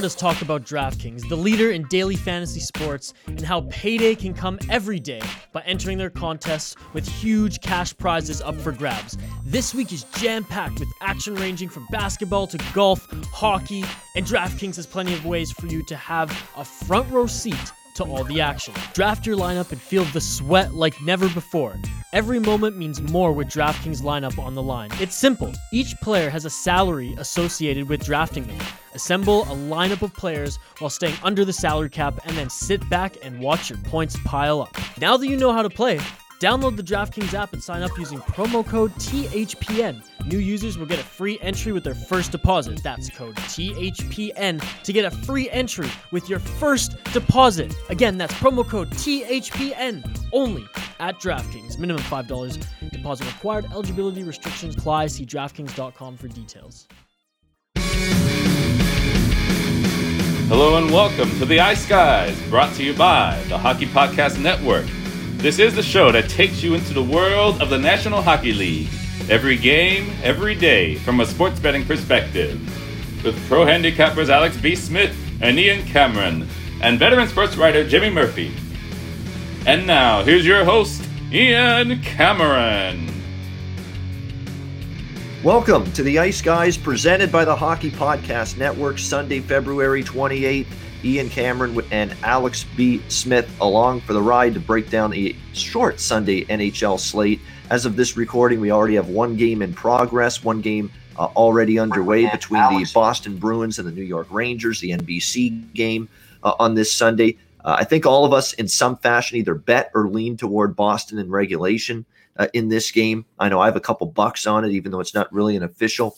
heard us talk about DraftKings, the leader in daily fantasy sports, and how payday can come every day by entering their contests with huge cash prizes up for grabs. This week is jam packed with action ranging from basketball to golf, hockey, and DraftKings has plenty of ways for you to have a front row seat to all the action. Draft your lineup and feel the sweat like never before. Every moment means more with DraftKings lineup on the line. It's simple. Each player has a salary associated with drafting them. Assemble a lineup of players while staying under the salary cap and then sit back and watch your points pile up. Now that you know how to play, Download the DraftKings app and sign up using promo code THPN. New users will get a free entry with their first deposit. That's code THPN to get a free entry with your first deposit. Again, that's promo code THPN only at DraftKings. Minimum $5 deposit required. Eligibility restrictions apply. See DraftKings.com for details. Hello and welcome to the Ice Guys, brought to you by the Hockey Podcast Network. This is the show that takes you into the world of the National Hockey League. Every game, every day, from a sports betting perspective. With pro handicappers Alex B. Smith and Ian Cameron, and veteran sports writer Jimmy Murphy. And now, here's your host, Ian Cameron. Welcome to the Ice Guys, presented by the Hockey Podcast Network, Sunday, February 28th. Ian Cameron and Alex B. Smith along for the ride to break down a short Sunday NHL slate. As of this recording, we already have one game in progress, one game uh, already underway between the Boston Bruins and the New York Rangers, the NBC game uh, on this Sunday. Uh, I think all of us, in some fashion, either bet or lean toward Boston in regulation uh, in this game. I know I have a couple bucks on it, even though it's not really an official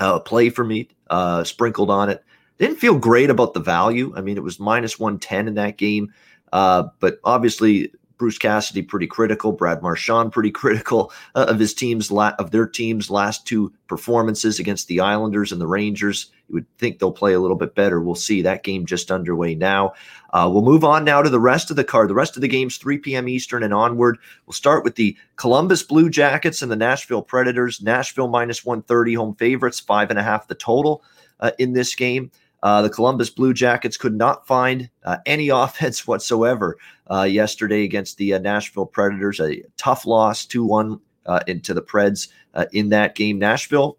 uh, play for me, uh, sprinkled on it. Didn't feel great about the value. I mean, it was minus 110 in that game. Uh, but obviously, Bruce Cassidy pretty critical, Brad Marchand pretty critical uh, of his team's la- of their team's last two performances against the Islanders and the Rangers. You would think they'll play a little bit better. We'll see. That game just underway now. Uh, we'll move on now to the rest of the card. The rest of the games 3 p.m. Eastern and onward. We'll start with the Columbus Blue Jackets and the Nashville Predators. Nashville minus 130 home favorites, five and a half the total uh, in this game. Uh, the Columbus Blue Jackets could not find uh, any offense whatsoever uh, yesterday against the uh, Nashville Predators. A tough loss, 2 1 uh, into the Preds uh, in that game. Nashville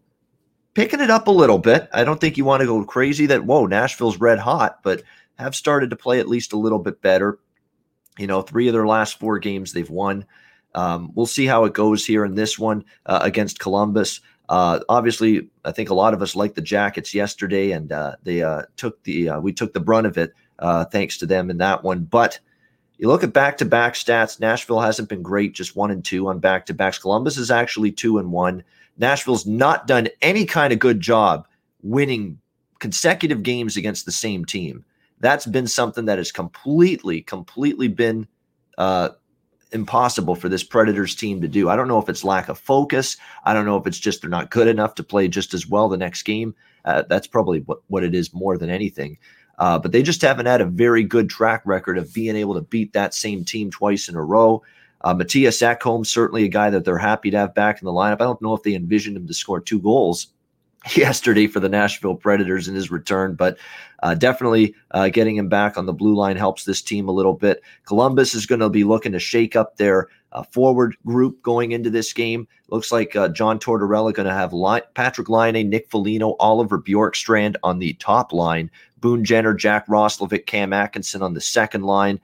picking it up a little bit. I don't think you want to go crazy that, whoa, Nashville's red hot, but have started to play at least a little bit better. You know, three of their last four games they've won. Um, we'll see how it goes here in this one against Columbus. Uh, obviously, I think a lot of us liked the Jackets yesterday, and uh, they uh, took the uh, we took the brunt of it uh, thanks to them in that one. But you look at back to back stats. Nashville hasn't been great, just one and two on back to backs. Columbus is actually two and one. Nashville's not done any kind of good job winning consecutive games against the same team. That's been something that has completely, completely been uh, impossible for this Predators team to do. I don't know if it's lack of focus. I don't know if it's just they're not good enough to play just as well the next game. Uh, that's probably what, what it is more than anything. Uh, but they just haven't had a very good track record of being able to beat that same team twice in a row. Uh, Mattias Ekholm, certainly a guy that they're happy to have back in the lineup. I don't know if they envisioned him to score two goals yesterday for the Nashville Predators in his return, but uh, definitely uh, getting him back on the blue line helps this team a little bit. Columbus is going to be looking to shake up their uh, forward group going into this game. Looks like uh, John Tortorella going to have Li- Patrik Laine, Nick Foligno, Oliver Bjorkstrand on the top line, Boone Jenner, Jack Roslovic, Cam Atkinson on the second line.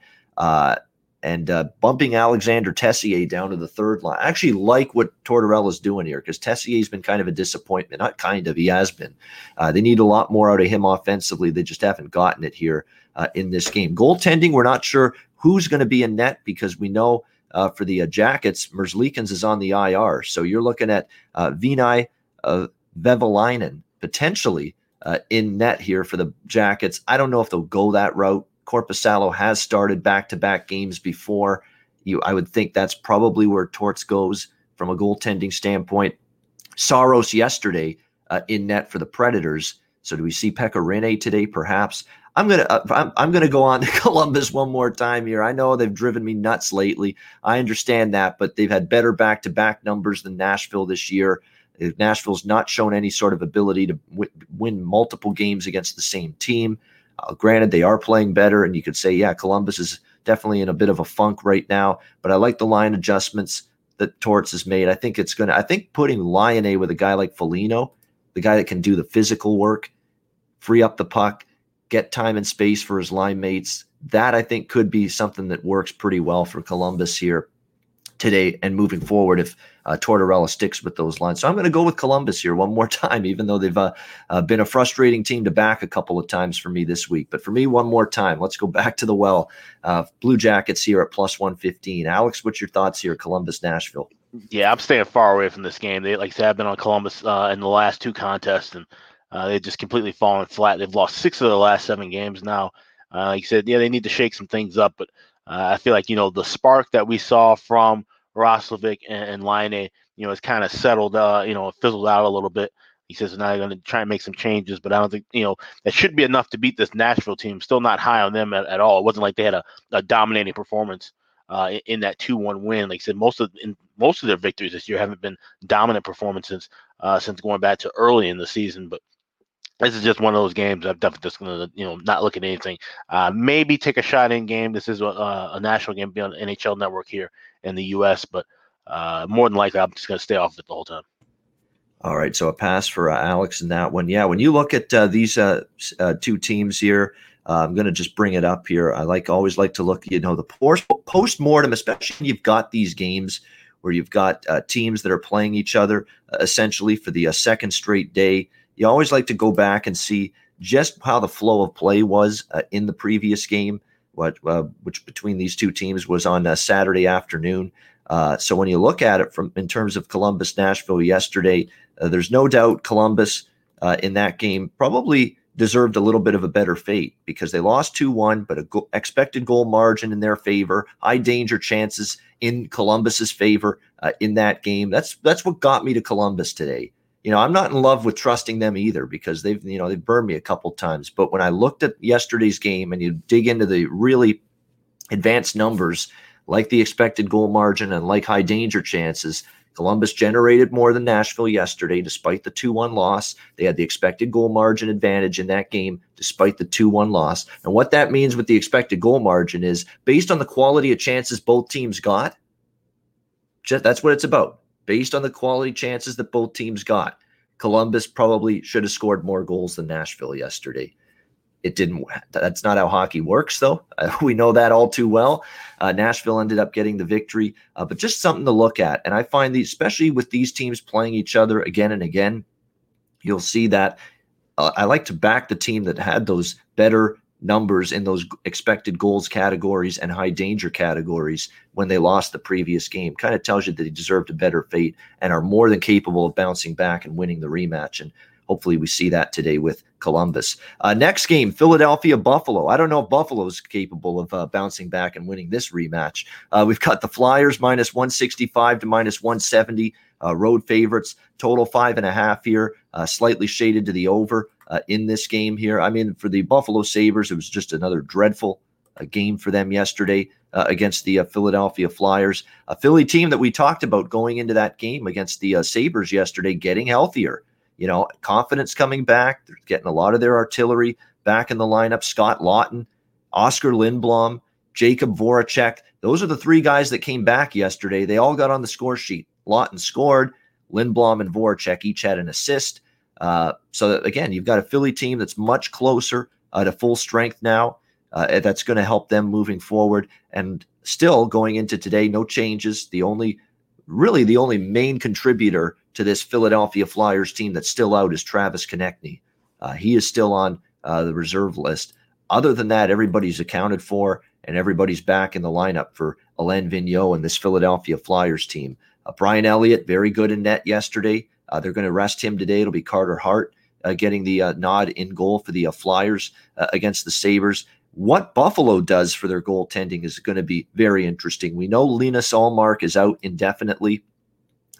And uh, bumping Alexander Texier down to the third line. I actually like what Tortorella's doing here because Texier's been kind of a disappointment. Not kind of, he has been. Uh, they need a lot more out of him offensively. They just haven't gotten it here uh, in this game. Goaltending, we're not sure who's going to be in net because we know uh, for the uh, Jackets, Merzlikins is on the IR. So you're looking at uh, Veini uh, potentially uh, in net here for the Jackets. I don't know if they'll go that route. Korpisalo has started back-to-back games before. You, I would think that's probably where Torts goes from a goaltending standpoint. Saros yesterday uh, in net for the Predators. So do we see Pekka Rinne today? Perhaps. I'm gonna uh, I'm, I'm gonna go on to Columbus one more time here. I know they've driven me nuts lately. I understand that, but they've had better back-to-back numbers than Nashville this year. Nashville's not shown any sort of ability to w- win multiple games against the same team. Uh, granted, they are playing better, and you could say, yeah, Columbus is definitely in a bit of a funk right now. But I like the line adjustments that Torts has made. I think it's going to, I think putting Laine with a guy like Foligno, the guy that can do the physical work, free up the puck, get time and space for his line mates, that I think could be something that works pretty well for Columbus here today and moving forward if uh, Tortorella sticks with those lines. So I'm going to go with Columbus here one more time, even though they've uh, uh, been a frustrating team to back a couple of times for me this week. But for me, one more time, let's go back to the well. Uh, Blue Jackets here at plus 115. Alex, what's your thoughts here, Columbus, Nashville? Yeah, I'm staying far away from this game. They, like I said, I've been on Columbus uh, in the last two contests, and uh, they've just completely fallen flat. They've lost six of the last seven games now. like you said, yeah, they need to shake some things up, but I feel like, you know, the spark that we saw from Roslovic and, and Laine, you know, has kind of settled, uh, you know, fizzled out a little bit. He says now they're going to try and make some changes, but I don't think, you know, that should be enough to beat this Nashville team. Still not high on them at, at all. It wasn't like they had a, a dominating performance uh, in, in, that 2-1 win. Like I said, most of in most of their victories this year haven't been dominant performances uh, since going back to early in the season. But this is just one of those games. I'm definitely just going to, you know, not look at anything. Uh, maybe take a shot in game. This is a, a national game, be on NHL Network here in the U.S., but uh, more than likely, I'm just going to stay off it the whole time. All right, so a pass for uh, Alex in that one. Yeah, when you look at uh, these uh, uh, two teams here, uh, I'm going to just bring it up here. I like always like to look, you know, the post mortem, especially you've got these games where you've got teams that are playing each other essentially for the second straight day. You always like to go back and see just how the flow of play was in the previous game what uh, which between these two teams was on Saturday afternoon. Uh, so when you look at it from in terms of Columbus Nashville yesterday, uh, there's no doubt Columbus uh, in that game probably deserved a little bit of a better fate because they lost 2-1 but a go- expected goal margin in their favor high danger chances in columbus's favor uh, in that game that's that's what got me to columbus today you know, I'm not in love with trusting them either because they've, you know, they've burned me a couple times. But when I looked at yesterday's game and you dig into the really advanced numbers, like the expected goal margin and like high danger chances, Columbus generated more than Nashville yesterday, despite the 2 1 loss. They had the expected goal margin advantage in that game, despite the 2 1 loss. And what that means with the expected goal margin is based on the quality of chances both teams got, that's what it's about based on the quality chances that both teams got, Columbus probably should have scored more goals than Nashville yesterday. It didn't. That's not how hockey works, though. Uh, we know that all too well. Uh, Nashville ended up getting the victory, uh, but just something to look at. And I find these, especially with these teams playing each other again and again, you'll see that uh, I like to back the team that had those better numbers in those expected goals categories and high danger categories when they lost the previous game. Kind of tells you that they deserved a better fate and are more than capable of bouncing back and winning the rematch. And hopefully we see that today with Columbus. Uh, next game, Philadelphia Buffalo. I don't know if Buffalo is capable of uh, bouncing back and winning this rematch. Uh, we've got the Flyers minus 165 to minus 170, uh, road favorites, total five and a half here, uh, slightly shaded to the over uh, in this game here. I mean, for the Buffalo Sabres, it was just another dreadful uh, game for them yesterday uh, against the uh, Philadelphia Flyers, a Philly team that we talked about going into that game against the uh, Sabres yesterday, getting healthier. You know, confidence coming back. They're getting a lot of their artillery back in the lineup. Scott Laughton, Oskar Lindblom, Jakub Voracek. Those are the three guys that came back yesterday. They all got on the score sheet. Laughton scored. Lindblom and Voracek each had an assist. Uh, so again, you've got a Philly team that's much closer uh, to full strength now. Uh, that's going to help them moving forward. And still going into today, no changes. The only, really, the only main contributor to this Philadelphia Flyers team that's still out is Travis Konecny. Uh, he is still on uh, the reserve list. Other than that, everybody's accounted for and everybody's back in the lineup for Alain Vigneault and this Philadelphia Flyers team. Uh, Brian Elliott, very good in net yesterday. Uh, they're going to rest him today. It'll be Carter Hart uh, getting the uh, nod in goal for the uh, Flyers uh, against the Sabres. What Buffalo does for their goaltending is going to be very interesting. We know Linus Ullmark is out indefinitely,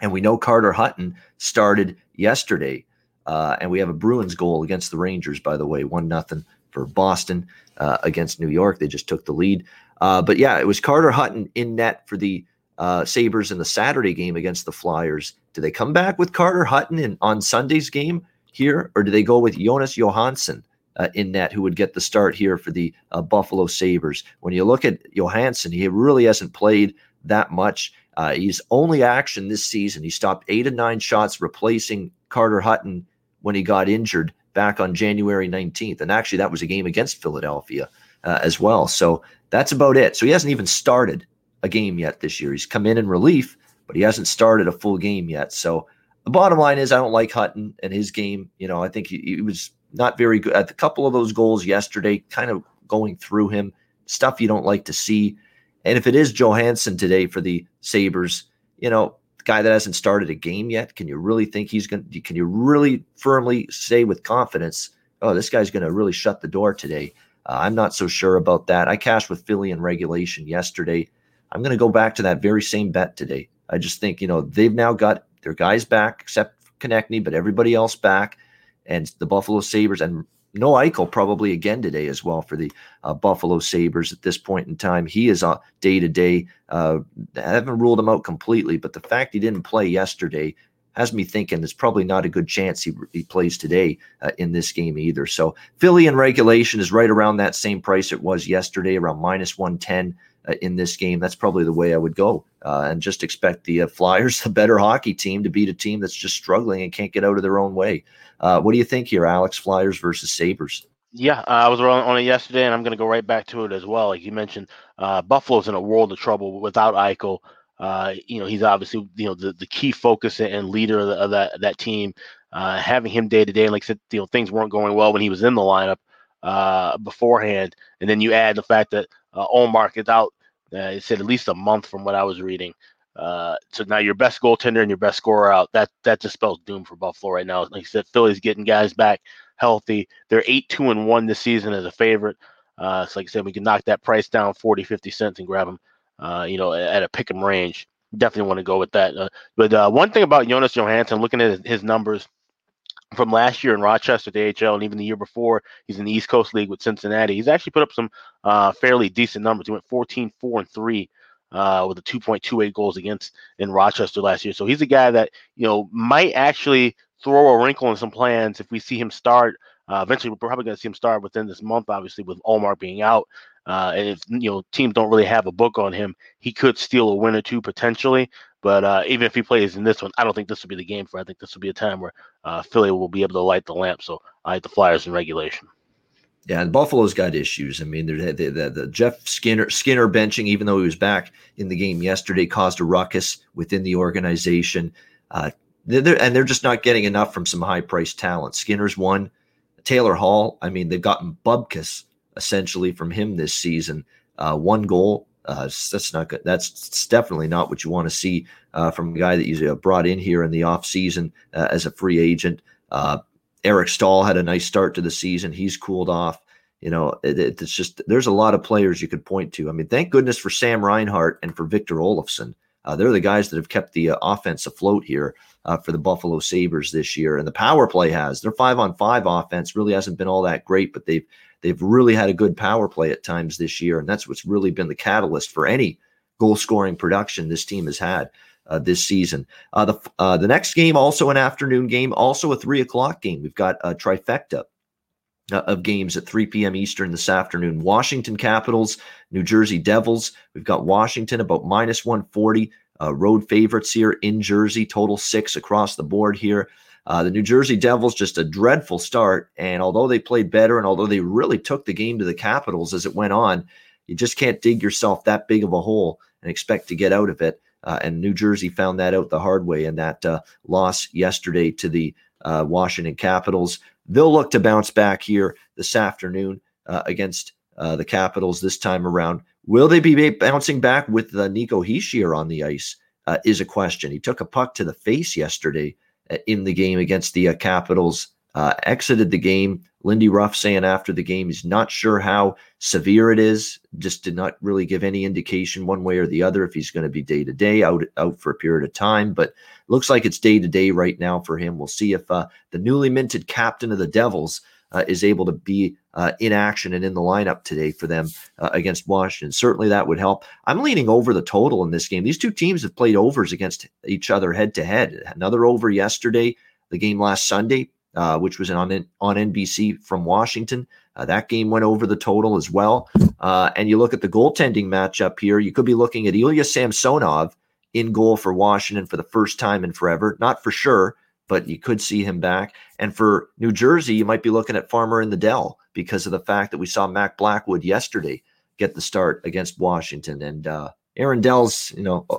and we know Carter Hutton started yesterday. Uh, and we have a Bruins goal against the Rangers, by the way, one nothing for Boston against New York. They just took the lead. but yeah, it was Carter Hutton in net for the Sabres in the Saturday game against the Flyers Do they come back with Carter Hutton in, on Sunday's game here, or do they go with Jonas Johansson uh, in net, who would get the start here for the uh, Buffalo Sabres? When you look at Johansson, he really hasn't played that much. Uh, he's only action this season. He stopped eight of nine shots, replacing Carter Hutton when he got injured back on January 19th. And actually, that was a game against Philadelphia uh, as well. So that's about it. So he hasn't even started a game yet this year. He's come in in relief, but he hasn't started a full game yet. So the bottom line is, I don't like Hutton and his game. You know, I think he, he was not very good at a couple of those goals yesterday, kind of going through him, stuff you don't like to see. And if it is Johansson today for the Sabres, you know, guy that hasn't started a game yet, can you really think he's going to, can you really firmly say with confidence, oh, this guy's going to really shut the door today? Uh, I'm not so sure about that. I cashed with Philly in regulation yesterday. I'm going to go back to that very same bet today. I just think, you know, they've now got their guys back, except Konecny, but everybody else back. And the Buffalo Sabres and no Eichel probably again today as well for the uh, Buffalo Sabres at this point in time. He is a day to day. I haven't ruled him out completely, but the fact he didn't play yesterday has me thinking there's probably not a good chance he, he plays today uh, in this game either. So Philly in regulation is right around that same price it was yesterday, around minus 110 uh, in this game. That's probably the way I would go uh, and just expect the uh, Flyers, the better hockey team, to beat a team that's just struggling and can't get out of their own way. Uh, what do you think here, Alex? Flyers versus Sabres? Yeah, uh, I was on, it yesterday, and I'm going to go right back to it as well. Like you mentioned, uh, Buffalo's in a world of trouble without Eichel. Uh, you know, he's obviously you know the, the key focus and leader of, the, of that that team. Uh, having him day to day, like I said, you know, things weren't going well when he was in the lineup uh, beforehand, and then you add the fact that uh, Ullmark is out. Uh, it said at least a month from what I was reading. Uh, so now your best goaltender and your best scorer out. That that just spells doom for Buffalo right now. Like I said, Philly's getting guys back healthy. They're eight two and one this season as a favorite. Uh, so like I said, we can knock that price down 40, 50 cents and grab them. Uh, you know, at a pick 'em range. Definitely want to go with that. Uh, but uh, one thing about Jonas Johansson, looking at his numbers from last year in Rochester, the AHL, and even the year before, he's in the East Coast League with Cincinnati. He's actually put up some uh, fairly decent numbers. He went 14, 4, and 3 uh, with a 2.28 goals against in Rochester last year. So he's a guy that you know might actually throw a wrinkle in some plans if we see him start. Uh, eventually, we're probably going to see him start within this month, obviously, with Omar being out. Uh, and if you know teams don't really have a book on him, he could steal a win or two potentially. But uh, even if he plays in this one, I don't think this will be the game for. I think this will be a time where uh, Philly will be able to light the lamp. So I like the Flyers in regulation. Yeah, and Buffalo's got issues. I mean, the, the, the, Jeff Skinner Skinner benching, even though he was back in the game yesterday, caused a ruckus within the organization. Uh, they're, and they're just not getting enough from some high priced talent. Skinner's one, Taylor Hall. I mean, they've gotten Bubkus essentially from him this season. Uh, one goal. Uh, that's not good. That's definitely not what you want to see uh, from a guy that you uh, brought in here in the offseason uh, as a free agent. Uh, Eric Staal had a nice start to the season. He's cooled off. You know, it, it's just there's a lot of players you could point to. I mean, thank goodness for Sam Reinhart and for Victor Olofsson. Uh, they're the guys that have kept the offense afloat here for the Buffalo Sabres this year. And the power play has their five on five offense really hasn't been all that great, but they've they've really had a good power play at times this year, and that's what's really been the catalyst for any goal scoring production this team has had uh, this season. Uh, the uh, the next game also an afternoon game, also a three o'clock game. We've got a trifecta uh, of games at 3 p.m. Eastern this afternoon. Washington Capitals, New Jersey Devils. We've got Washington about minus 140. Uh, road favorites here in Jersey, total six across the board here. Uh, the New Jersey Devils just a dreadful start, and although they played better, and although they really took the game to the Capitals as it went on, you just can't dig yourself that big of a hole and expect to get out of it. Uh, and New Jersey found that out the hard way in that uh, loss yesterday to the uh, Washington Capitals. They'll look to bounce back here this afternoon uh, against uh, the Capitals this time around. Will they be bouncing back with Nico Hischier on the ice? Is a question. He took a puck to the face yesterday in the game against the Capitals uh, exited the game. Lindy Ruff saying after the game he's not sure how severe it is. Just did not really give any indication one way or the other if he's going to be day to day out out for a period of time. But looks like it's day to day right now for him. We'll see if uh, the newly minted captain of the Devils uh, is able to be uh, in action and in the lineup today for them uh, against Washington. Certainly that would help. I'm leaning over the total in this game. These two teams have played overs against each other head to head. Another over yesterday, the game last Sunday, uh, which was on on NBC from Washington. Uh, that game went over the total as well. Uh, and you look at the goaltending matchup here, you could be looking at Ilya Samsonov in goal for Washington for the first time in forever. Not for sure, but you could see him back. And for New Jersey, you might be looking at Farmer in the Dell because of the fact that we saw Mac Blackwood yesterday get the start against Washington. And uh, Aaron Dell's, you know, uh,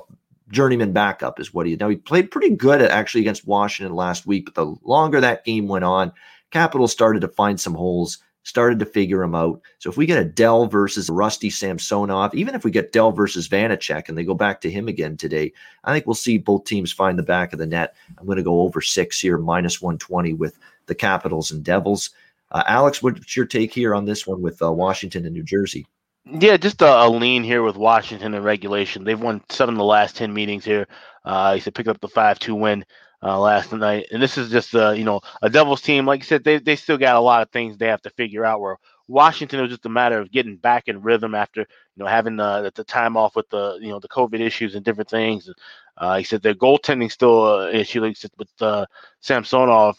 journeyman backup is what he now he played pretty good at actually against Washington last week, but the longer that game went on, Capitals started to find some holes started to figure him out. So if we get a Dell versus Rusty Samsonov, even if we get Dell versus Vanecek and they go back to him again today, I think we'll see both teams find the back of the net. I'm going to go over six here, minus 120 with the Capitals and Devils. Uh, Alex, what's your take here on this one with uh, Washington and New Jersey? Yeah, just a, a, lean here with Washington and regulation. They've won seven of the last 10 meetings here. Uh, he said pick up the 5 2 win uh, last night. And this is just uh, you know a Devils team. Like I said, they they still got a lot of things they have to figure out. Where Washington was just a matter of getting back in rhythm after you know having the the time off with the you know the COVID issues and different things. Uh, he said their goaltending still an issue. Like said, with uh, Samsonov,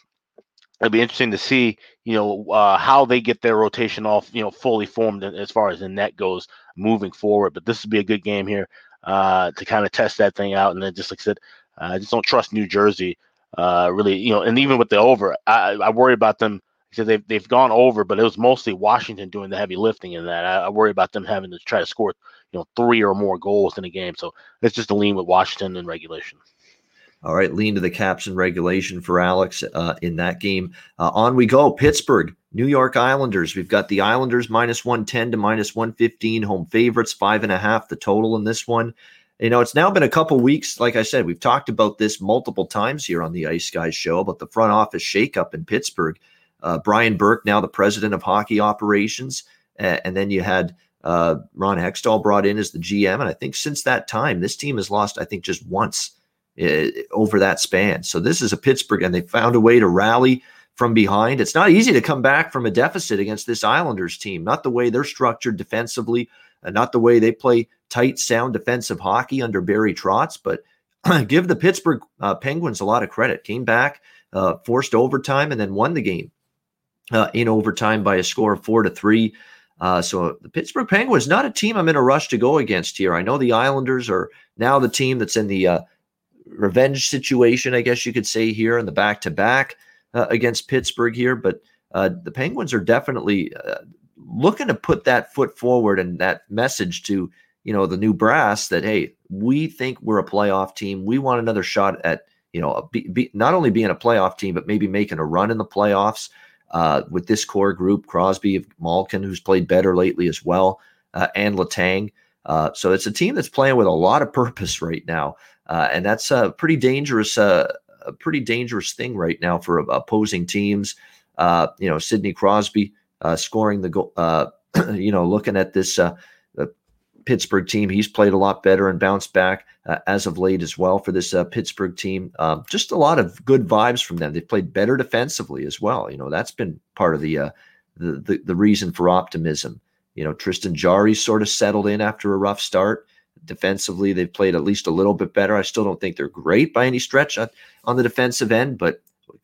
it'll be interesting to see you know uh, how they get their rotation off you know fully formed as far as the net goes moving forward. But this would be a good game here uh, to kind of test that thing out. And then just like I said, I just don't trust New Jersey. Uh, really, you know, and even with the over, I, I worry about them because they've they've gone over, but it was mostly Washington doing the heavy lifting in that. I, I, worry about them having to try to score, you know, three or more goals in a game. So it's just a lean with Washington in regulation. All right, lean to the caps in regulation for Alex uh, in that game. Uh, on we go. Pittsburgh, New York Islanders. We've got the Islanders minus 110 to minus 115, home favorites, five and a half the total in this one. You know, it's now been a couple weeks. Like I said, we've talked about this multiple times here on the Ice Guys show about the front office shakeup in Pittsburgh. Uh, Brian Burke, now the president of hockey operations, uh, and then you had uh, Ron Hextall brought in as the GM. And I think since that time, this team has lost, I think, just once uh, over that span. So this is a Pittsburgh, and they found a way to rally from behind. It's not easy to come back from a deficit against this Islanders team. Not the way they're structured defensively, and not the way they play tight, sound defensive hockey under Barry Trotz, but give the Pittsburgh uh, Penguins a lot of credit. Came back, uh, forced overtime, and then won the game uh, in overtime by a score of four to three. Uh, so the Pittsburgh Penguins, not a team I'm in a rush to go against here. I know the Islanders are now the team that's in the uh, revenge situation, I guess you could say here in the back to back against Pittsburgh here, but uh, the Penguins are definitely looking to put that foot forward and that message to you know the new brass that hey we think we're a playoff team we want another shot at you know be, be, not only being a playoff team but maybe making a run in the playoffs uh, with this core group crosby malkin who's played better lately as well uh, and Letang. uh, so it's a team that's playing with a lot of purpose right now uh, and that's a pretty dangerous uh, a pretty dangerous thing right now for opposing teams uh, you know sidney crosby scoring the goal you know looking at this Pittsburgh team. He's played a lot better and bounced back uh, as of late as well for this uh, Pittsburgh team. Um, just a lot of good vibes from them. They've played better defensively as well. You know, that's been part of the uh, the, the, the reason for optimism. You know, Tristan Jarry sort of settled in after a rough start. Defensively, they've played at least a little bit better. I still don't think they're great by any stretch on, on the defensive end, but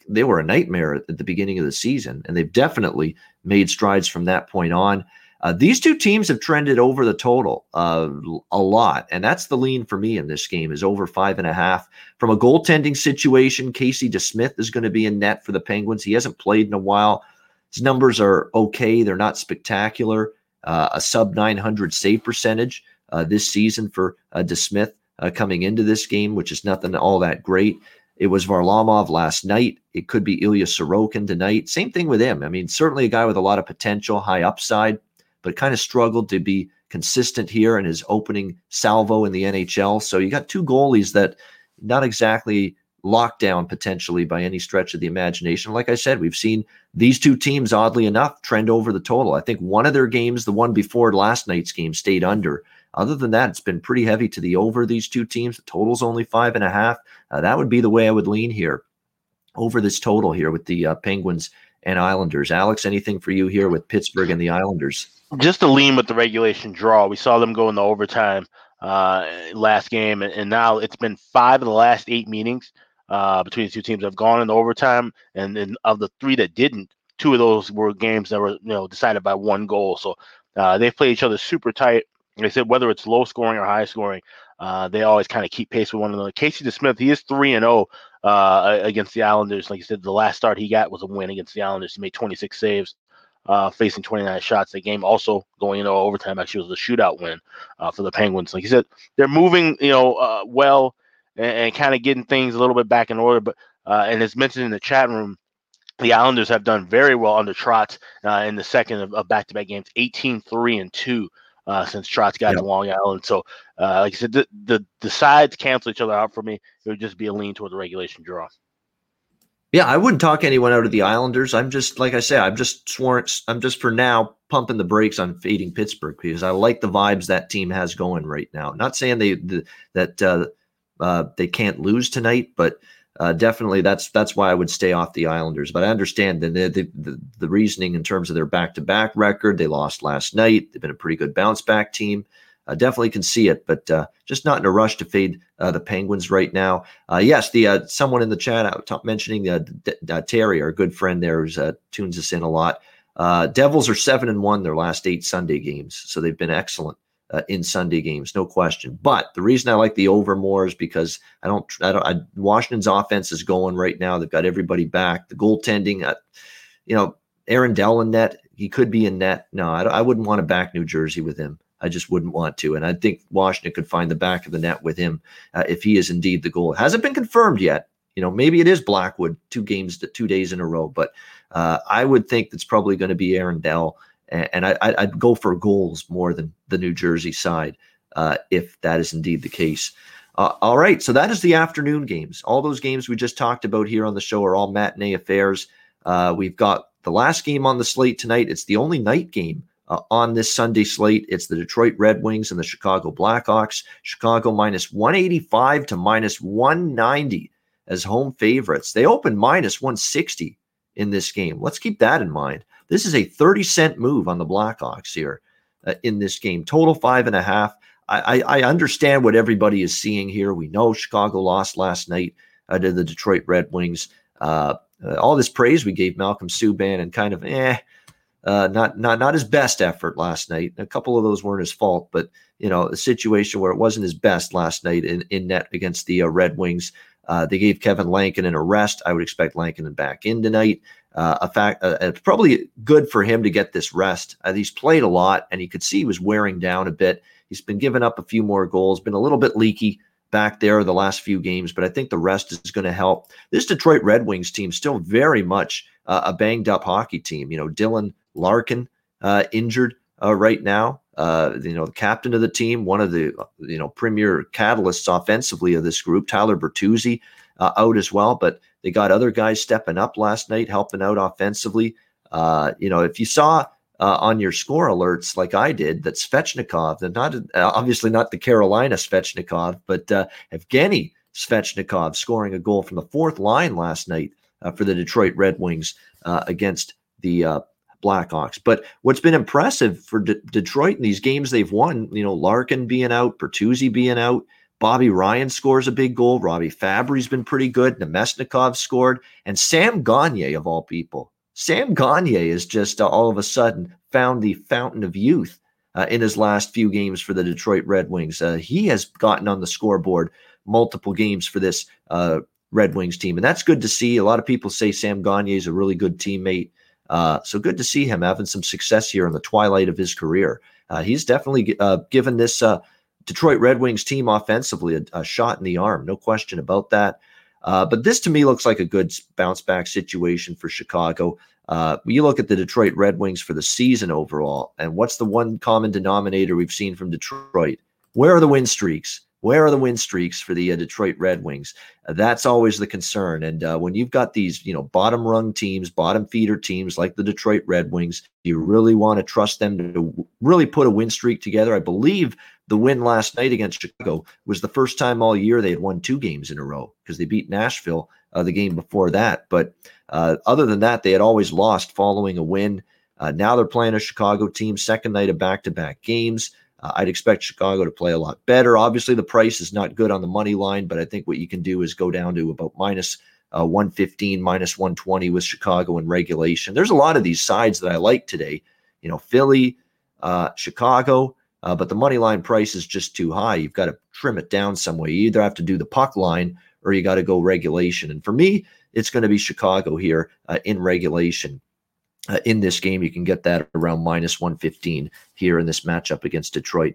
they were a nightmare at the beginning of the season, and they've definitely made strides from that point on. Uh, these two teams have trended over the total uh, a lot, and that's the lean for me in this game is over five and a half. From a goaltending situation, Casey DeSmith is going to be in net for the Penguins. He hasn't played in a while. His numbers are okay; they're not spectacular. Uh, a sub 900 save percentage uh, this season for uh, DeSmith uh, coming into this game, which is nothing all that great. It was Varlamov last night. It could be Ilya Sorokin tonight. Same thing with him. I mean, certainly a guy with a lot of potential, high upside but kind of struggled to be consistent here in his opening salvo in the NHL. So you got two goalies that not exactly locked down potentially by any stretch of the imagination. Like I said, we've seen these two teams, oddly enough, trend over the total. I think one of their games, the one before last night's game, stayed under. Other than that, it's been pretty heavy to the over these two teams. The total's only five and a half. Uh, that would be the way I would lean here over this total here with the uh, Penguins and Islanders. Alex, anything for you here with Pittsburgh and the Islanders? Just to lean with the regulation draw. We saw them go into overtime uh, last game, and, and, now it's been five of the last eight meetings uh, between the two teams have gone into overtime, and, and of the three that didn't, two of those were games that were you know decided by one goal. So uh, they play each other super tight. Like I said whether it's low scoring or high scoring, uh, they always kind of keep pace with one another. Casey DeSmith, he is three and zero oh, uh, against the Islanders. Like you said, the last start he got was a win against the Islanders. He made 26 saves, uh, facing 29 shots. The game also going into overtime actually was a shootout win uh, for the Penguins. Like you said, they're moving, you know, uh, well and, and kind of getting things a little bit back in order. But uh, and as mentioned in the chat room, the Islanders have done very well under Trotz uh, in the second of, of back-to-back games, 18 3 and 2 uh, since Trotz got yep. to Long Island. So, uh, like I said, the, the, the sides cancel each other out for me. It would just be a lean toward the regulation draw. Yeah, I wouldn't talk anyone out of the Islanders. I'm just like I say, I'm just sworn. I'm just for now pumping the brakes on fading Pittsburgh because I like the vibes that team has going right now. Not saying they the, that uh, uh, they can't lose tonight, but uh, definitely that's that's why I would stay off the Islanders. But I understand the the, the, the reasoning in terms of their back to back record. They lost last night. They've been a pretty good bounce back team. Uh, definitely can see it, but uh, just not in a rush to fade uh, the Penguins right now. Uh, yes, the uh, someone in the chat out mentioning uh, Terry, our good friend there, who tunes us in a lot. Devils are seven and one their last eight Sunday games, so they've been excellent uh, in Sunday games, no question. But the reason I like the over more is because I don't, I don't, I, Washington's offense is going right now. They've got everybody back. The goaltending, uh, you know, Aaron Dell in net, he could be in net. No, I, I wouldn't want to back New Jersey with him. I just wouldn't want to. And I think Washington could find the back of the net with him uh, if he is indeed the goal. It hasn't been confirmed yet. You know, maybe it is Blackwood two games, two days in a row, but uh, I would think that's probably going to be Aaron Dell and I, would go for goals more than the New Jersey side uh, if that is indeed the case. Uh, all right, so that is the afternoon games. All those games we just talked about here on the show are all matinee affairs. Uh, we've got the last game on the slate tonight. It's the only night game uh, on this Sunday slate. It's the Detroit Red Wings and the Chicago Blackhawks. Chicago minus 185 to minus 190 as home favorites. They open minus 160 in this game. Let's keep that in mind. This is a 30 cent move on the Blackhawks here uh, in this game. Total five and a half. I, I, understand what everybody is seeing here. We know Chicago lost last night uh, to the Detroit Red Wings. Uh, uh all this praise we gave Malcolm Subban and kind of eh, uh, not not not his best effort last night. A couple of those weren't his fault, but you know a situation where it wasn't his best last night in, in net against the uh, Red Wings. Uh, they gave Kevin Lankinen an arrest. I would expect Lankinen back in tonight uh, a fact uh, it's probably good for him to get this rest. He's played a lot, and you could see he was wearing down a bit. He's been giving up a few more goals, been a little bit leaky back there the last few games, but I think the rest is going to help. This Detroit Red Wings team still very much uh, a banged up hockey team. You know, Dylan Larkin uh, injured uh, right now. you know, the captain of the team, one of the you know premier catalysts offensively of this group, Tyler Bertuzzi, out as well, but they got other guys stepping up last night, helping out offensively. Uh, you know, if you saw uh, on your score alerts like I did that Svechnikov, that not uh, obviously not the Carolina Svechnikov, but uh, Evgeny Svechnikov scoring a goal from the fourth line last night uh, for the Detroit Red Wings uh, against the uh, Blackhawks. But what's been impressive for Detroit in these games they've won, you know, Larkin being out, Bertuzzi being out, Bobby Ryan scores a big goal. Robbie Fabbri's been pretty good. Namestnikov scored. And Sam Gagner, of all people, Sam Gagner is just uh, all of a sudden found the fountain of youth uh, in his last few games for the Detroit Red Wings. Uh, he has gotten on the scoreboard multiple games for this uh, Red Wings team. And that's good to see. A lot of people say Sam Gagner is a really good teammate. Uh, so good to see him having some success here in the twilight of his career. Uh, he's definitely given this Detroit Red Wings team offensively a, a shot in the arm, no question about that. Uh, but this to me looks like a good bounce back situation for Chicago. Uh, you look at the Detroit Red Wings for the season overall, and what's the one common denominator we've seen from Detroit? Where are the win streaks? Where are the win streaks for the uh, Detroit Red Wings? Uh, that's always the concern. And uh, when you've got these, you know, bottom rung teams, bottom feeder teams like the Detroit Red Wings, you really want to trust them to really put a win streak together. I believe the win last night against Chicago was the first time all year they had won two games in a row because they beat Nashville uh, the game before that. But uh, other than that, they had always lost following a win. Uh, now they're playing a Chicago team, second night of back to back games. Uh, I'd expect Chicago to play a lot better. Obviously, the price is not good on the money line, but I think what you can do is go down to about minus, uh, 115, minus 120 with Chicago in regulation. There's a lot of these sides that I like today. You know, Philly, uh, Chicago, uh, but the money line price is just too high. You've got to trim it down some way. You either have to do the puck line or you got to go regulation. And for me, it's going to be Chicago here uh, in regulation. Uh, in this game, you can get that around minus 115 here in this matchup against Detroit.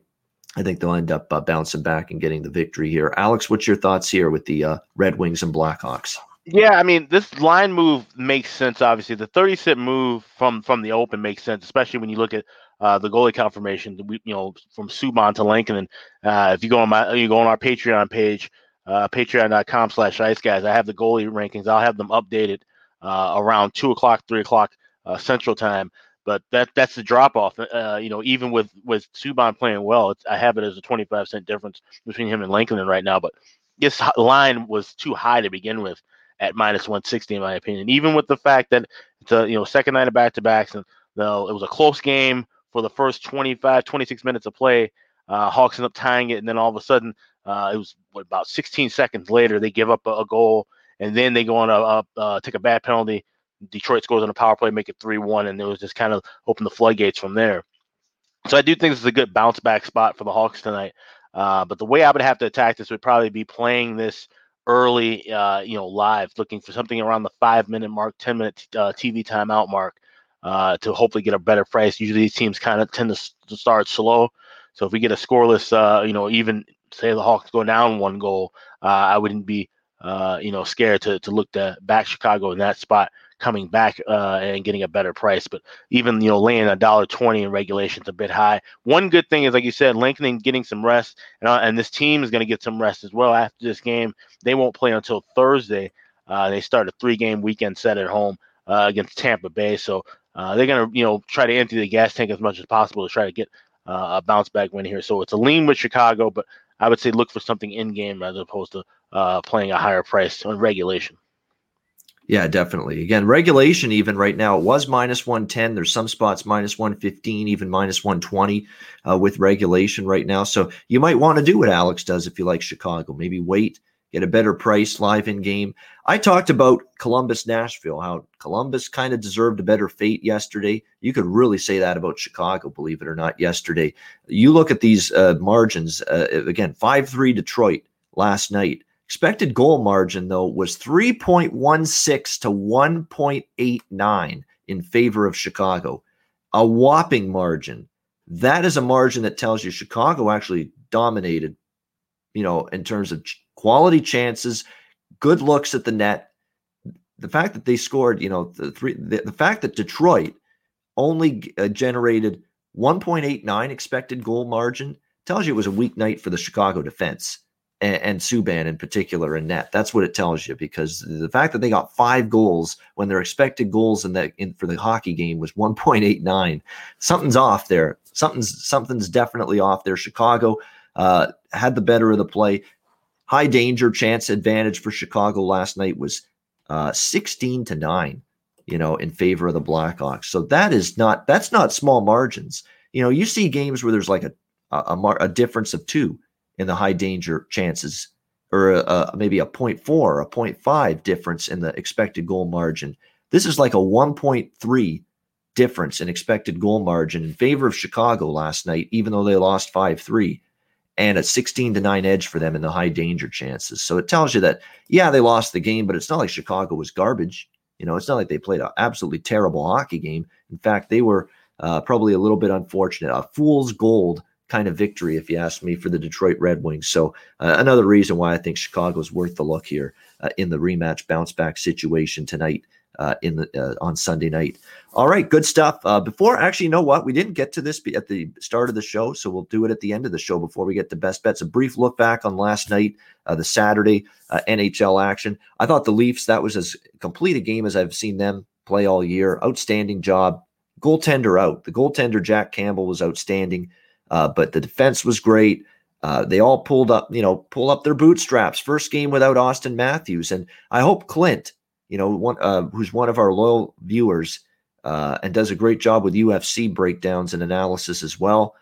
I think they'll end up uh, bouncing back and getting the victory here. Alex, what's your thoughts here with the uh, Red Wings and Blackhawks? Yeah, I mean, this line move makes sense. Obviously, the 30 cent move from from the open makes sense, especially when you look at uh, the goalie confirmation. We, you know, from Subban to Lincoln. And uh, if you go on my, you go on our Patreon page, uh, patreon.com slash ice guys. I have the goalie rankings. I'll have them updated uh, around two o'clock, three o'clock uh, central time. But that that's the drop off. Uh, you know, even with with Subban playing well, I have it as a 25 cent difference between him and Lincoln right now. But this line was too high to begin with at minus 160 in my opinion. Even with the fact that it's a you know second night of back to backs and know, it was a close game for the first 25, 26 minutes of play. Uh, Hawks end up tying it, and then all of a sudden, uh, it was what, about 16 seconds later they give up a, a goal, and then they go on a, a take a bad penalty. Detroit scores on a power play, make it three one, and it was just kind of open the floodgates from there. So I do think this is a good bounce back spot for the Hawks tonight. Uh, but the way I would have to attack this would probably be playing this early, uh, you know, live, looking for something around the five minute mark, 10 minute uh, TV timeout mark uh, to hopefully get a better price. Usually these teams kind of tend to, to, start slow. So if we get a scoreless, uh, you know, even say the Hawks go down one goal, uh, I wouldn't be, you know, scared to, to look to back Chicago in that spot coming back uh, and getting a better price. But even you know laying a dollar twenty in regulation is a bit high. One good thing is like you said, Lincoln getting some rest, and, uh, and this team is going to get some rest as well after this game. They won't play until Thursday. Uh, they start a three-game weekend set at home uh, against Tampa Bay, so uh, they're going to you know try to empty the gas tank as much as possible to try to get uh, a bounce back win here. So it's a lean with Chicago, but I would say look for something in game as opposed to playing a higher price on regulation. Yeah, definitely. Again, regulation even right now it was minus 110. There's some spots minus 115, even minus 120 uh, with regulation right now. So you might want to do what Alex does if you like Chicago. Maybe wait, get a better price live in game. I talked about Columbus, Nashville, how Columbus kind of deserved a better fate yesterday. You could really say that about Chicago, believe it or not, yesterday. You look at these uh, margins uh, again, 5 3 Detroit last night. Expected goal margin, though, was 3.16 to 1.89 in favor of Chicago. A whopping margin. That is a margin that tells you Chicago actually dominated, you know, in terms of quality chances, good looks at the net. The fact that they scored, you know, the three, the, the fact that Detroit only uh, generated 1.89 expected goal margin tells you it was a weak night for the Chicago defense and, and Subban in particular in net. That's what it tells you because the fact that they got five goals when their expected goals in that in for the hockey game was 1.89, something's off there. Something's something's definitely off there. Chicago uh, had the better of the play. High danger chance advantage for Chicago last night was uh, 16 to nine. You know, in favor of the Blackhawks. So that is not that's not small margins. You know, you see games where there's like a a, a, a difference of two in the high danger chances, or a, a, maybe a 0.4, or a 0.5 difference in the expected goal margin. This is like a 1.3 difference in expected goal margin in favor of Chicago last night, even though they lost 5 3, and a 16 to 9 edge for them in the high danger chances. So it tells you that, yeah, they lost the game, but it's not like Chicago was garbage. You know, it's not like they played an absolutely terrible hockey game. In fact, they were uh, probably a little bit unfortunate. A fool's gold kind of victory, if you ask me, for the Detroit Red Wings. So uh, another reason why I think Chicago is worth the look here uh, in the rematch bounce back situation tonight. Uh, in the uh, on Sunday night. All right, good stuff. Uh, before actually, you know what? We didn't get to this at the start of the show, so we'll do it at the end of the show before we get to best bets. A brief look back on last night, uh, the Saturday NHL action. I thought the Leafs that was as complete a game as I've seen them play all year. Outstanding job. Goaltender out. The goaltender Jack Campbell was outstanding. Uh, but the defense was great. Uh, they all pulled up, you know, pull up their bootstraps. First game without Auston Matthews, and I hope Clint, you know, one uh, who's one of our loyal viewers uh, and does a great job with UFC breakdowns and analysis as well.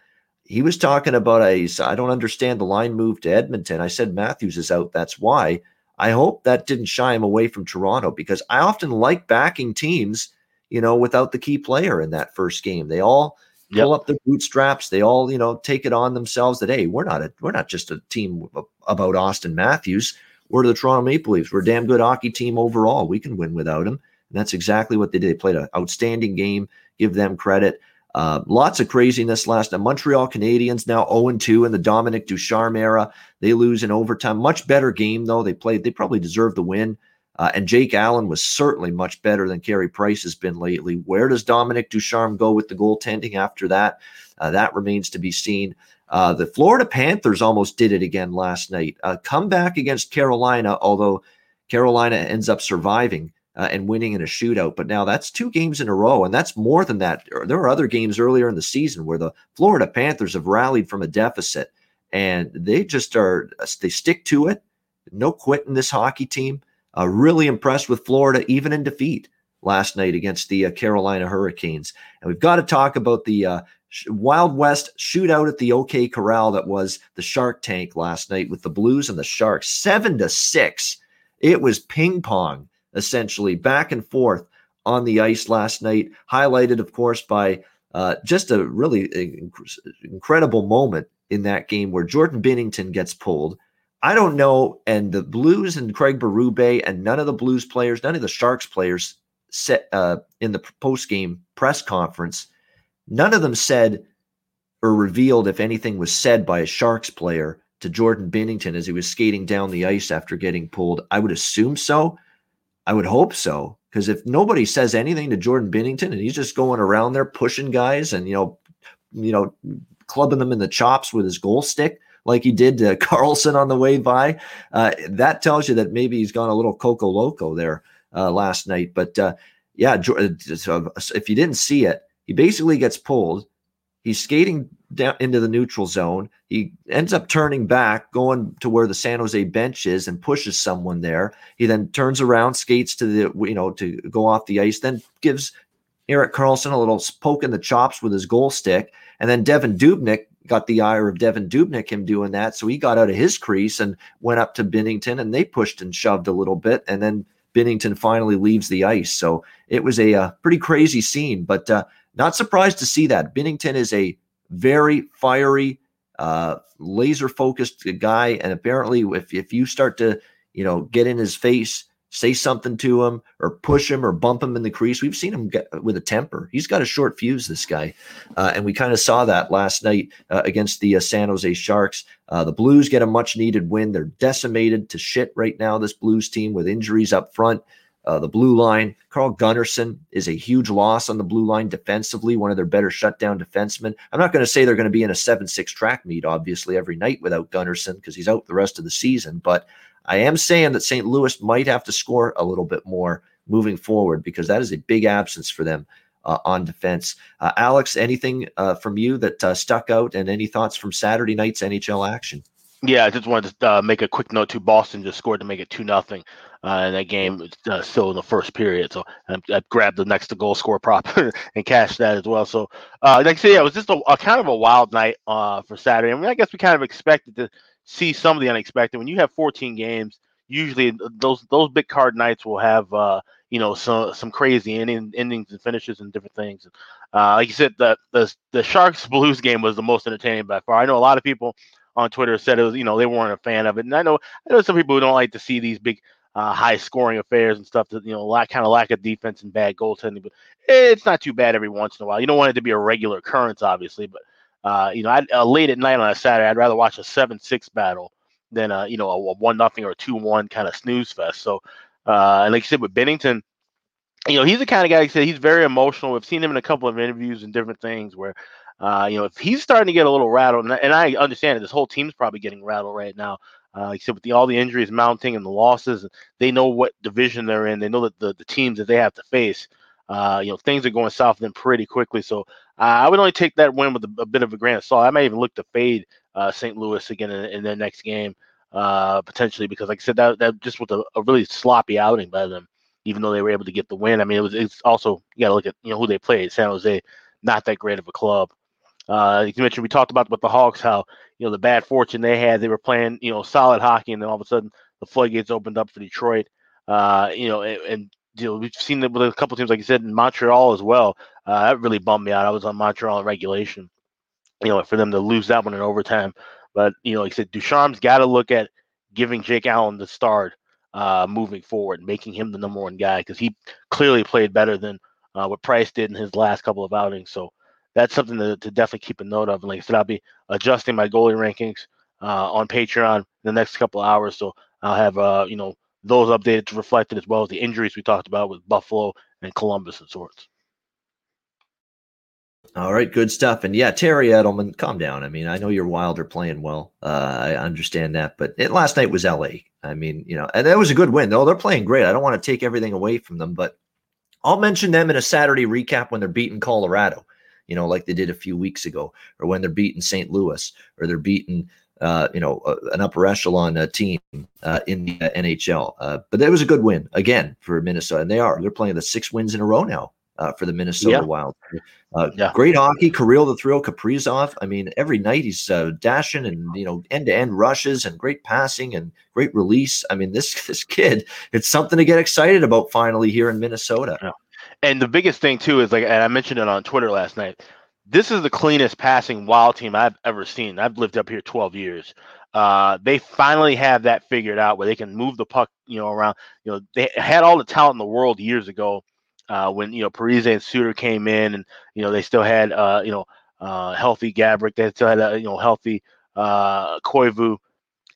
He was talking about a. I don't understand the line move to Edmonton. I said Matthews is out. That's why. I hope that didn't shy him away from Toronto because I often like backing teams, you know, without the key player in that first game. They all yep. pull up their bootstraps. They all, you know, take it on themselves that hey, we're not a we're not just a team about Auston Matthews. We're the Toronto Maple Leafs. We're a damn good hockey team overall. We can win without him. And that's exactly what they did. They played an outstanding game. Give them credit. Uh, lots of craziness last night. Montreal Canadiens now 0 2 in the Dominic Ducharme era. They lose in overtime. Much better game, though. They played, they probably deserved the win. Uh, and Jake Allen was certainly much better than Carey Price has been lately. Where does Dominic Ducharme go with the goaltending after that? Uh, that remains to be seen. Uh, the Florida Panthers almost did it again last night. Uh, come back against Carolina, although Carolina ends up surviving uh, and winning in a shootout. But now that's two games in a row, and that's more than that. There were other games earlier in the season where the Florida Panthers have rallied from a deficit, and they just are they stick to it. No quitting this hockey team. Uh, really impressed with Florida, even in defeat last night against the uh, Carolina Hurricanes. And we've got to talk about the uh, Wild West shootout at the OK Corral that was the Shark Tank last night with the Blues and the Sharks, seven to six. It was ping pong essentially back and forth on the ice last night, highlighted, of course, by uh, just a really inc- incredible moment in that game where Jordan Binnington gets pulled. I don't know, and the Blues and Craig Berube and none of the Blues players, none of the Sharks players, set uh, in the post game press conference, none of them said or revealed if anything was said by a Sharks player to Jordan Binnington as he was skating down the ice after getting pulled. I would assume so. I would hope so. Because if nobody says anything to Jordan Binnington and he's just going around there pushing guys and you know, you know, clubbing them in the chops with his goal stick like he did to Karlsson on the way by, uh, that tells you that maybe he's gone a little coco loco there uh, last night. But uh, yeah, uh, if you didn't see it, he basically gets pulled. He's skating down into the neutral zone. He ends up turning back, going to where the San Jose bench is, and pushes someone there. He then turns around, skates to the you know to go off the ice, then gives Erik Karlsson a little poke in the chops with his goal stick, and then Devan Dubnyk got the ire of Devan Dubnyk him doing that, so he got out of his crease and went up to Binnington, and they pushed and shoved a little bit, and then Binnington finally leaves the ice. So it was a, a uh, pretty crazy scene, but uh, not surprised to see that Binnington is a very fiery, uh, laser focused guy. And apparently, if, if you start to, you know, get in his face, say something to him or push him or bump him in the crease, we've seen him get with a temper. He's got a short fuse, this guy. Uh, and we kind of saw that last night uh, against the uh, San Jose Sharks. Uh, the Blues get a much needed win. They're decimated to shit right now, this Blues team with injuries up front. Uh, the blue line, Carl Gunnarsson is a huge loss on the blue line defensively, one of their better shutdown defensemen. I'm not going to say they're going to be in a 7 6 track meet, obviously, every night without Gunnarsson because he's out the rest of the season. But I am saying that St. Louis might have to score a little bit more moving forward because that is a big absence for them uh, on defense. Uh, Alex, anything uh, from you that uh, stuck out and any thoughts from Saturday night's NHL action? Yeah, I just wanted to uh, make a quick note to Boston just scored to make it two nothing uh, in that game, still in the first period. So I, I grabbed the next to goal score prop and cashed that as well. So like I said, yeah, it was just a, a kind of a wild night for Saturday. I mean, I guess we kind of expected to see some of the unexpected. When you have 14 games, usually those those big card nights will have uh, you know some some crazy ending, endings and finishes and different things. Uh, like you said, the the the Sharks Blues game was the most entertaining by far. I know a lot of people on Twitter said it was, you know, they weren't a fan of it. And I know, I know some people who don't like to see these big, uh, high scoring affairs and stuff that, you know, lack kind of lack of defense and bad goaltending, but it's not too bad every once in a while. You don't want it to be a regular occurrence, obviously, but, uh, you know, I, uh, late at night on a Saturday, I'd rather watch a 7 6 battle than, a you know, a, 1 nothing or a 2 1 kind of snooze fest. So, uh, and like you said, with Binnington, you know, he's the kind of guy. Like said he's very emotional. We've seen him in a couple of interviews and different things where uh, you know, if he's starting to get a little rattled, and, and I understand it, this whole team's probably getting rattled right now. Uh, like said, with the, all the injuries mounting and the losses, they know what division they're in. They know that the, the teams that they have to face, uh, you know, things are going south then pretty quickly. So uh, I would only take that win with a, a, bit of a grain of salt. I might even look to fade uh, St. Louis again in, in, their next game, uh, potentially because, like I said, that that just was a, a, really sloppy outing by them. Even though they were able to get the win, I mean, it was it's also you got to look at you know who they played. San Jose, not that great of a club. Uh, you mentioned we talked about with the Hawks how you know the bad fortune they had. They were playing you know solid hockey, and then all of a sudden the floodgates opened up for Detroit. Uh, you know, and, and you know, we've seen it with a couple teams, like you said, in Montreal as well. Uh, that really bummed me out. I was on Montreal in regulation, you know, for them to lose that one in overtime. But, you know, like I said, Ducharme's got to look at giving Jake Allen the start uh, moving forward, making him the number one guy because he clearly played better than uh, what Price did in his last couple of outings. So that's something to, to definitely keep a note of. And like I said, I'll be adjusting my goalie rankings uh, on Patreon in the next couple of hours. So I'll have, uh, you know, those updated to reflect it as well as the injuries we talked about with Buffalo and Columbus and sorts. All right, good stuff. And yeah, Terry Edelman, calm down. I mean, I know your Wild are playing well. Uh, I understand that, but it, last night was LA. I mean, you know, and that was a good win. Though they're playing great. I don't want to take everything away from them, but I'll mention them in a Saturday recap when they're beating Colorado, you know, like they did a few weeks ago, or when they're beating St. Louis, or they're beating uh, you know, uh, an upper echelon uh, team uh, in the NHL. Uh, but it was a good win again for Minnesota, and they are. They're playing the six wins in a row now Uh, for the Minnesota yeah. Wild. yeah. Uh, great hockey, Kirill the Thrill, Kaprizov. I mean, every night he's uh, dashing and you know end to end rushes and great passing and great release. I mean, this this kid, it's something to get excited about finally here in Minnesota. Yeah. And the biggest thing too is like, and I mentioned it on Twitter last night this is the cleanest passing wild team I've ever seen. I've lived up here 12 years. Uh, they finally have that figured out where they can move the puck, you know, around. You know, they had all the talent in the world years ago uh, when you know Parise and Suter came in, and you know they still had uh, you know uh, healthy Gaborik. They still had a, you know healthy uh, Koivu.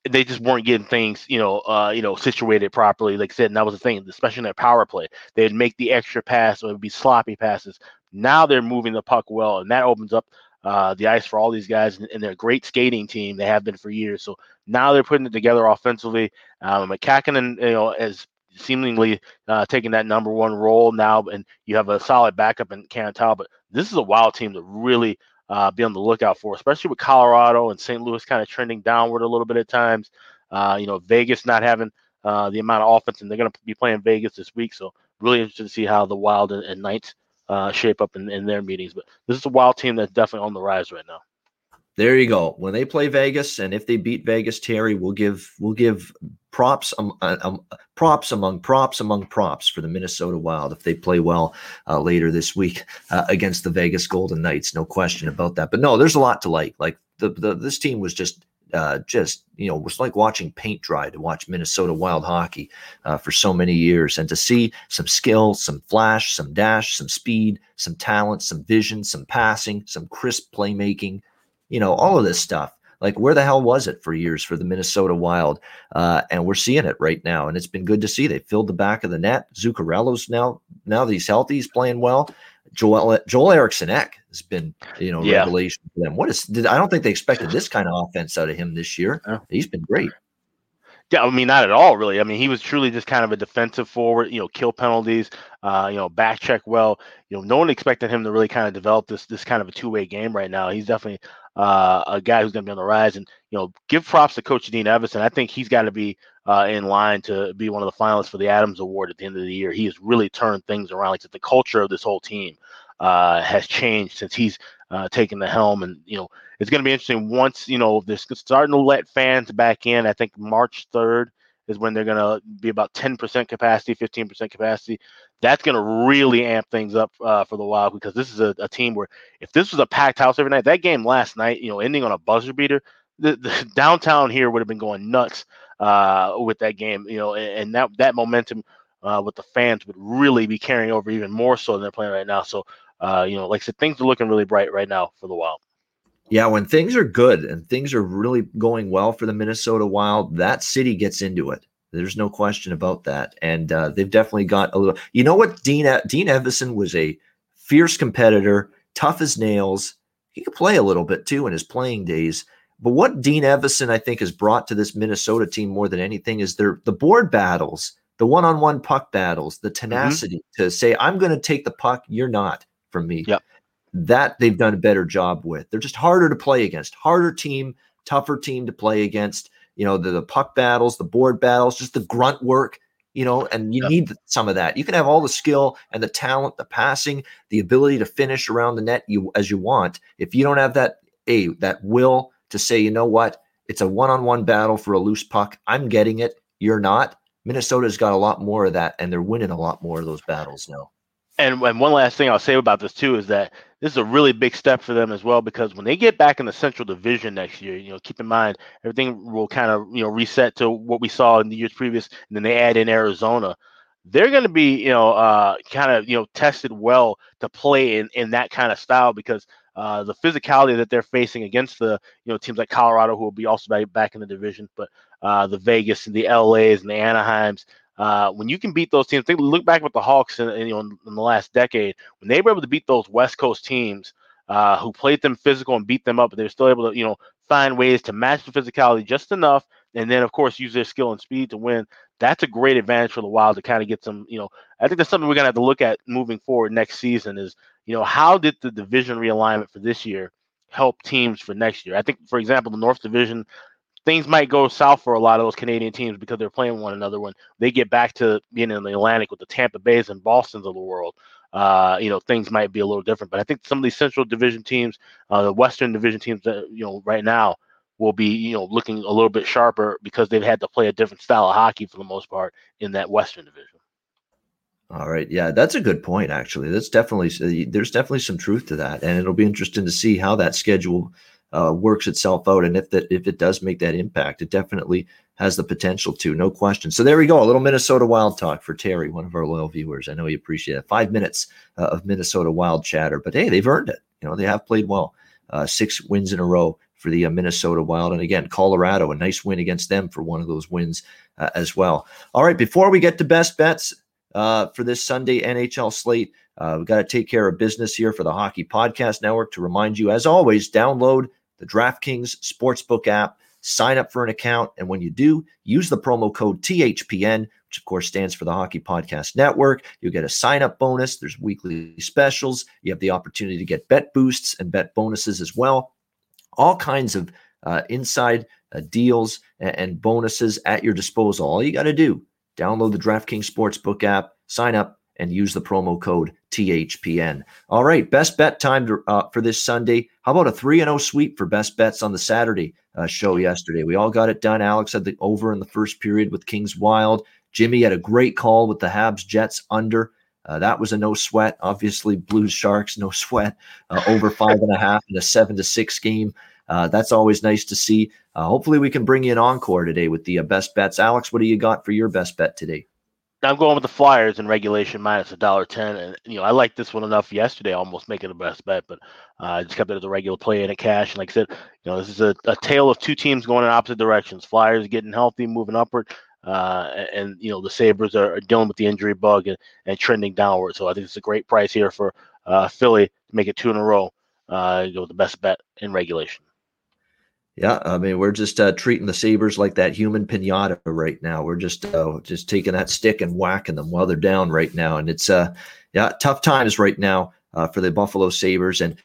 They just weren't getting things, you know, uh, you know, situated properly. Like I said, and that was the thing, especially in their power play. They'd make the extra pass, or it'd be sloppy passes. Now they're moving the puck well, and that opens up uh, the ice for all these guys. And, and, they're a great skating team. They have been for years. So now they're putting it together offensively. Um, Kahkonen, you know, is seemingly uh, taking that number one role now, and you have a solid backup in Cantal. But this is a wild team to really uh, be on the lookout for, especially with Colorado and St. Louis kind of trending downward a little bit at times. Uh, you know, Vegas not having uh, the amount of offense, and they're going to be playing Vegas this week. So really interested to see how the Wild and, and Knights uh, shape up in, in their meetings. But this is a wild team that's definitely on the rise right now. There you go. When they play Vegas, and if they beat Vegas, Terry, we'll give we'll give props um, um, props among props among props for the Minnesota Wild if they play well uh, later this week uh, against the Vegas Golden Knights. No question about that. But no, there's a lot to like. Like the, the this team was just uh, just you know was like watching paint dry to watch Minnesota Wild hockey uh, for so many years, and to see some skill, some flash, some dash, some speed, some talent, some vision, some passing, some crisp playmaking, you know, all of this stuff. Like where the hell was it for years for the Minnesota Wild? Uh, and we're seeing it right now, and it's been good to see. They filled the back of the net. Zuccarello's now now that he's healthy, he's playing well. Joel Joel Eriksson Ek has been, you know, yeah. revelation for them. What is? Did, I don't think they expected this kind of offense out of him this year. He's been great. I mean, not at all, really. I mean, he was truly just kind of a defensive forward. You know, kill penalties. Uh, you know, back check well. You know, no one expected him to really kind of develop this this kind of a two way game right now. He's definitely uh, a guy who's going to be on the rise. And you know, give props to Coach Dean Evason. I think he's got to be uh, in line to be one of the finalists for the Adams Award at the end of the year. He has really turned things around. Like the culture of this whole team uh, has changed since he's uh, taken the helm. And you know, it's going to be interesting once you know they're starting to let fans back in. I think March third is when they're going to be about 10% capacity, 15% capacity. That's going to really amp things up uh, for the Wild because this is a, a, team where if this was a packed house every night, that game last night, you know, ending on a buzzer beater, the, the downtown here would have been going nuts uh, with that game, you know, and, and that that momentum uh, with the fans would really be carrying over even more so than they're playing right now. So, uh, you know, like I said, things are looking really bright right now for the Wild. Yeah, when things are good and things are really going well for the Minnesota Wild, that city gets into it. There's no question about that, and uh, they've definitely got a little. You know what? Dean Dean Evason was a fierce competitor, tough as nails. He could play a little bit too in his playing days. But what Dean Evason, I think, has brought to this Minnesota team more than anything is their the board battles, the one-on-one puck battles, the mm-hmm. tenacity mm-hmm. to say, "I'm going to take the puck, you're not." From me, yep. that they've done a better job with. They're just harder to play against, harder team, tougher team to play against. You know, the, the puck battles, the board battles, just the grunt work, you know, and you need some of that. You can have all the skill and the talent, the passing, the ability to finish around the net you as you want. If you don't have that a that will to say, you know what, it's a one-on-one battle for a loose puck. I'm getting it. You're not. Minnesota's got a lot more of that, and they're winning a lot more of those battles now. And, and one last thing I'll say about this too is that this is a really big step for them as well because when they get back in the Central Division next year, you know, keep in mind everything will kind of you know reset to what we saw in the years previous, and then they add in Arizona. They're going to be you know uh, kind of you know tested well to play in in that kind of style because uh, the physicality that they're facing against the you know teams like Colorado who will be also back in the division, but uh, the Vegas and the LA's and the Anaheims. Uh, when you can beat those teams, think look back with the Hawks in, in, in, the last decade when they were able to beat those West Coast teams uh, who played them physical and beat them up, but they're still able to you know find ways to match the physicality just enough, and then of course use their skill and speed to win. That's a great advantage for the Wild to kind of get some. You know, I think that's something we're gonna have to look at moving forward next season. Is you know how did the division realignment for this year help teams for next year? I think, for example, the North Division things might go south for a lot of those Canadian teams because they're playing one another when they get back to being in the Atlantic with the Tampa Bays and Boston's of the world. Uh, you know, things might be a little different. But I think some of these Central Division teams, uh, the Western Division teams that you know right now will be you know looking a little bit sharper because they've had to play a different style of hockey for the most part in that Western Division. All right, yeah, that's a good point. Actually, that's definitely there's definitely some truth to that, and it'll be interesting to see how that schedule uh, works itself out. And if that if it does make that impact, it definitely has the potential to, no question. So there we go, a little Minnesota Wild talk for Terry, one of our loyal viewers. I know he appreciate it. Five minutes uh, of Minnesota Wild chatter, but hey, they've earned it. You know, they have played well. Uh, six wins in a row for the uh, Minnesota Wild, and again, Colorado, a nice win against them for one of those wins uh, as well. All right, before we get to best bets uh, for this Sunday NHL slate. We've got to take care of business here for the Hockey Podcast Network. To remind you, as always, download the DraftKings Sportsbook app, sign up for an account, and when you do, use the promo code THPN, which of course stands for the Hockey Podcast Network. You'll get a sign up bonus. There's weekly specials. You have the opportunity to get bet boosts and bet bonuses as well. All kinds of uh, inside uh, deals and, and bonuses at your disposal. All you got to do, download the DraftKings Sportsbook app, sign up, and use the promo code THPN. All right, best bet time to, uh, for this Sunday. How about a 3 0 sweep for best bets on the Saturday uh, show yesterday? We all got it done. Alex had the over in the first period with Kings Wild. Jimmy had a great call with the Habs Jets under. Uh, that was a no sweat. Obviously, Blues Sharks, no sweat. Uh, over five and a half in a seven to six game. Uh, that's always nice to see. Uh, hopefully, we can bring you an encore today with the best bets. Alex, what do you got for your best bet today? I'm going with the Flyers in regulation minus a dollar ten, and you know I like this one enough yesterday, almost making the best bet, but uh, I just kept it as a regular play in a cash. And like I said, you know this is a, a tale of two teams going in opposite directions. Flyers getting healthy, moving upward, uh, and, you know the Sabres are, dealing with the injury bug and, and trending downward. So I think it's a great price here for uh, Philly to make it two in a row. Uh, go with the best bet in regulation. Yeah, I mean, we're just uh, treating the Sabres like that human pinata right now. We're just uh, just taking that stick and whacking them while they're down right now, and it's uh, yeah, tough times right now uh, for the Buffalo Sabres. And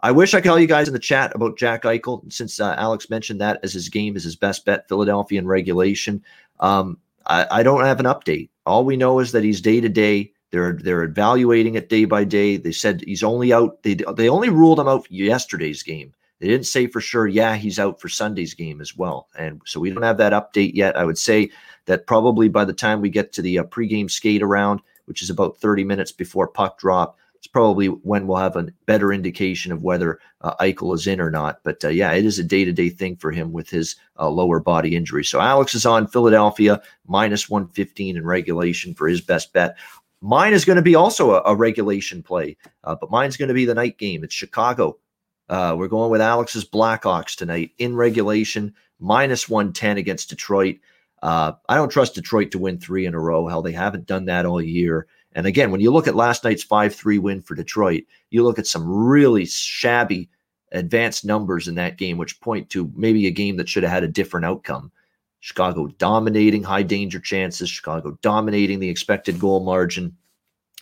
I wish I could tell you guys in the chat about Jack Eichel, since uh, Alex mentioned that as his game is his best bet, Philadelphia in regulation. Um, I, I don't have an update. All we know is that he's day to day. They're they're evaluating it day by day. They said he's only out. They they only ruled him out yesterday's game. They didn't say for sure, yeah, he's out for Sunday's game as well. And so we don't have that update yet. I would say that probably by the time we get to the uh, pregame skate around, which is about 30 minutes before puck drop, it's probably when we'll have a better indication of whether uh, Eichel is in or not. But uh, yeah, it is a day to day thing for him with his uh, lower body injury. So Alex is on Philadelphia minus 115 in regulation for his best bet. Mine is going to be also a, a regulation play, uh, but mine's going to be the night game. It's Chicago uh, we're going with Alex's Blackhawks tonight in regulation, minus 110 against Detroit. Uh, I don't trust Detroit to win three in a row. Hell, they haven't done that all year. And again, when you look at last night's 5 3 win for Detroit, you look at some really shabby advanced numbers in that game, which point to maybe a game that should have had a different outcome. Chicago dominating high danger chances, Chicago dominating the expected goal margin.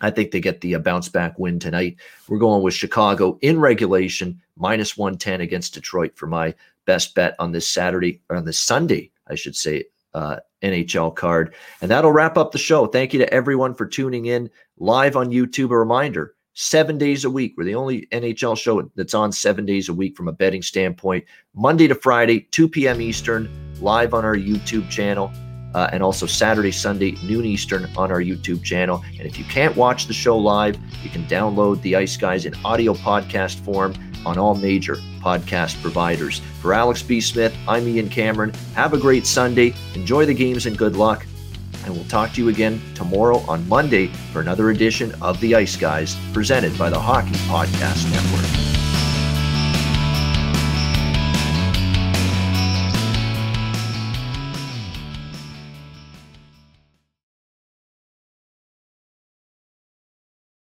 I think they get the uh, bounce back win tonight. We're going with Chicago in regulation, minus 110 against Detroit for my best bet on this Saturday or on this Sunday, I should say, uh, NHL card. And that'll wrap up the show. Thank you to everyone for tuning in live on YouTube. A reminder seven days a week. We're the only NHL show that's on seven days a week from a betting standpoint. Monday to Friday, 2 p.m. Eastern, live on our YouTube channel. Uh, and also Saturday, Sunday, noon Eastern on our YouTube channel. And if you can't watch the show live, you can download the Ice Guys in audio podcast form on all major podcast providers. For Alex B. Smith, I'm Ian Cameron. Have a great Sunday. Enjoy the games and good luck. And we'll talk to you again tomorrow on Monday for another edition of The Ice Guys presented by the Hockey Podcast Network.